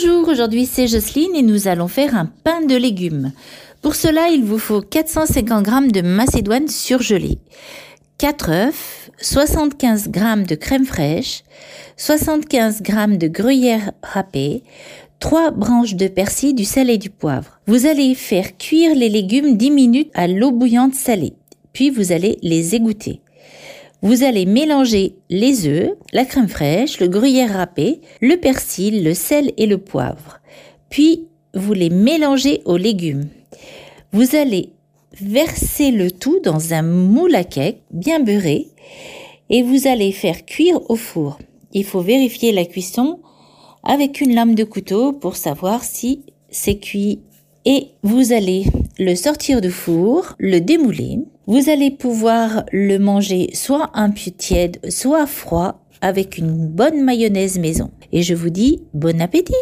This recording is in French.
Bonjour, aujourd'hui c'est Jocelyne et nous allons faire un pain de légumes. Pour cela, il vous faut 450 g de macédoine surgelée, 4 œufs, 75 g de crème fraîche, 75 g de gruyère râpée, 3 branches de persil, du sel et du poivre. Vous allez faire cuire les légumes 10 minutes à l'eau bouillante salée, puis vous allez les égoutter. Vous allez mélanger les œufs, la crème fraîche, le gruyère râpé, le persil, le sel et le poivre. Puis vous les mélangez aux légumes. Vous allez verser le tout dans un moule à cake bien beurré et vous allez faire cuire au four. Il faut vérifier la cuisson avec une lame de couteau pour savoir si c'est cuit et vous allez le sortir du four, le démouler. Vous allez pouvoir le manger soit un peu tiède, soit froid avec une bonne mayonnaise maison. Et je vous dis bon appétit